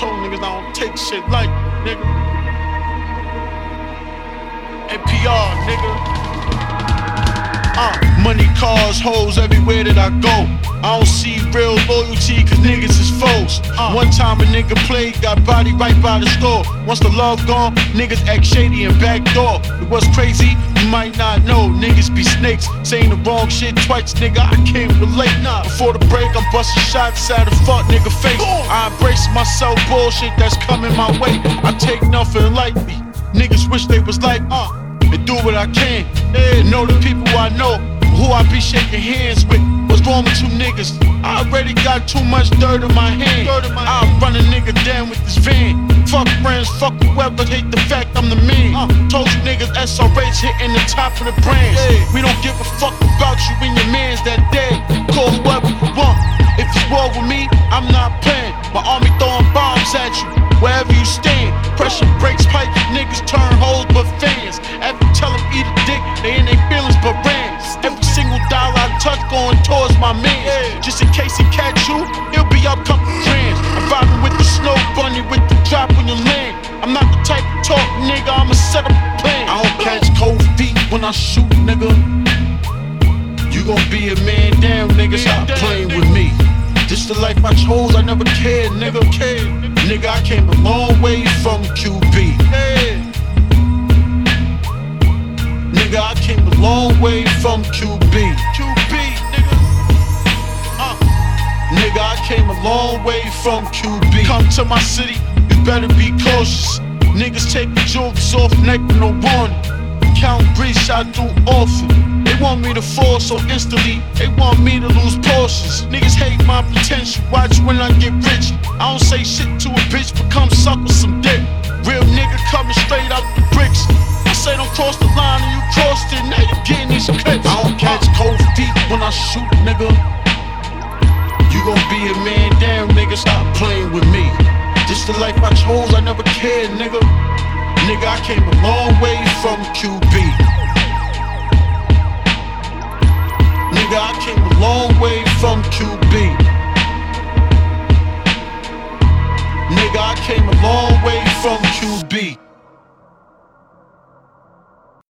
told niggas I don't take shit like nigga. NPR, nigga. Uh, money, cars, hoes everywhere that I go. I don't see real loyalty cause niggas is foes. Uh, one time a nigga played, got body right by the store. Once the love gone, niggas act shady and backdoor. It was crazy, you might not know. Niggas be snakes, saying the wrong shit twice, nigga. I can't relate. Nah. Before the break, I'm busting shots at a fuck nigga face. I embrace myself, bullshit that's coming my way. I take nothing lightly. Niggas wish they was like, uh and do what I can. Yeah, know the people I know, who I be shaking hands with. What's wrong with you niggas? I already got too much dirt in my hand. I'll run a nigga down with this van. Fuck friends, fuck whoever hate the fact I'm the man. Uh, told you niggas SRH hitting the top of the brands. Yeah. We don't give a fuck about you and your mans that day. Call whoever you want. If you war with me, I'm not playing. My army my man. Just in case he catch you, he'll be up couple grand. I'm vibing with the snow bunny with the drop on your land. I'm not the type to talk, nigga, I'ma set up a plan. I don't catch cold feet when I shoot, nigga. You gon' be a man down, nigga. Stop playing with me. This the life I chose, I never cared, nigga. Nigga, I came a long way from QB. Nigga, I came a long way from QB. Nigga, I came a long way from QB. Come to my city, you better be cautious. Niggas take the jokes off neck no warning. Count breeze shot through often. They want me to fall so instantly, they want me to lose portions. Niggas hate my potential, watch when I get rich. I don't say shit to a bitch, but come suck with some dick. Real nigga coming straight out the bricks. I say don't cross the line and you crossed it, now you getting these clips. I don't catch cold feet when I shoot, nigga. Stop playing with me. This the life I chose, I never cared, nigga. Nigga, I came a long way from QB. Nigga, I came a long way from QB. Nigga, I came a long.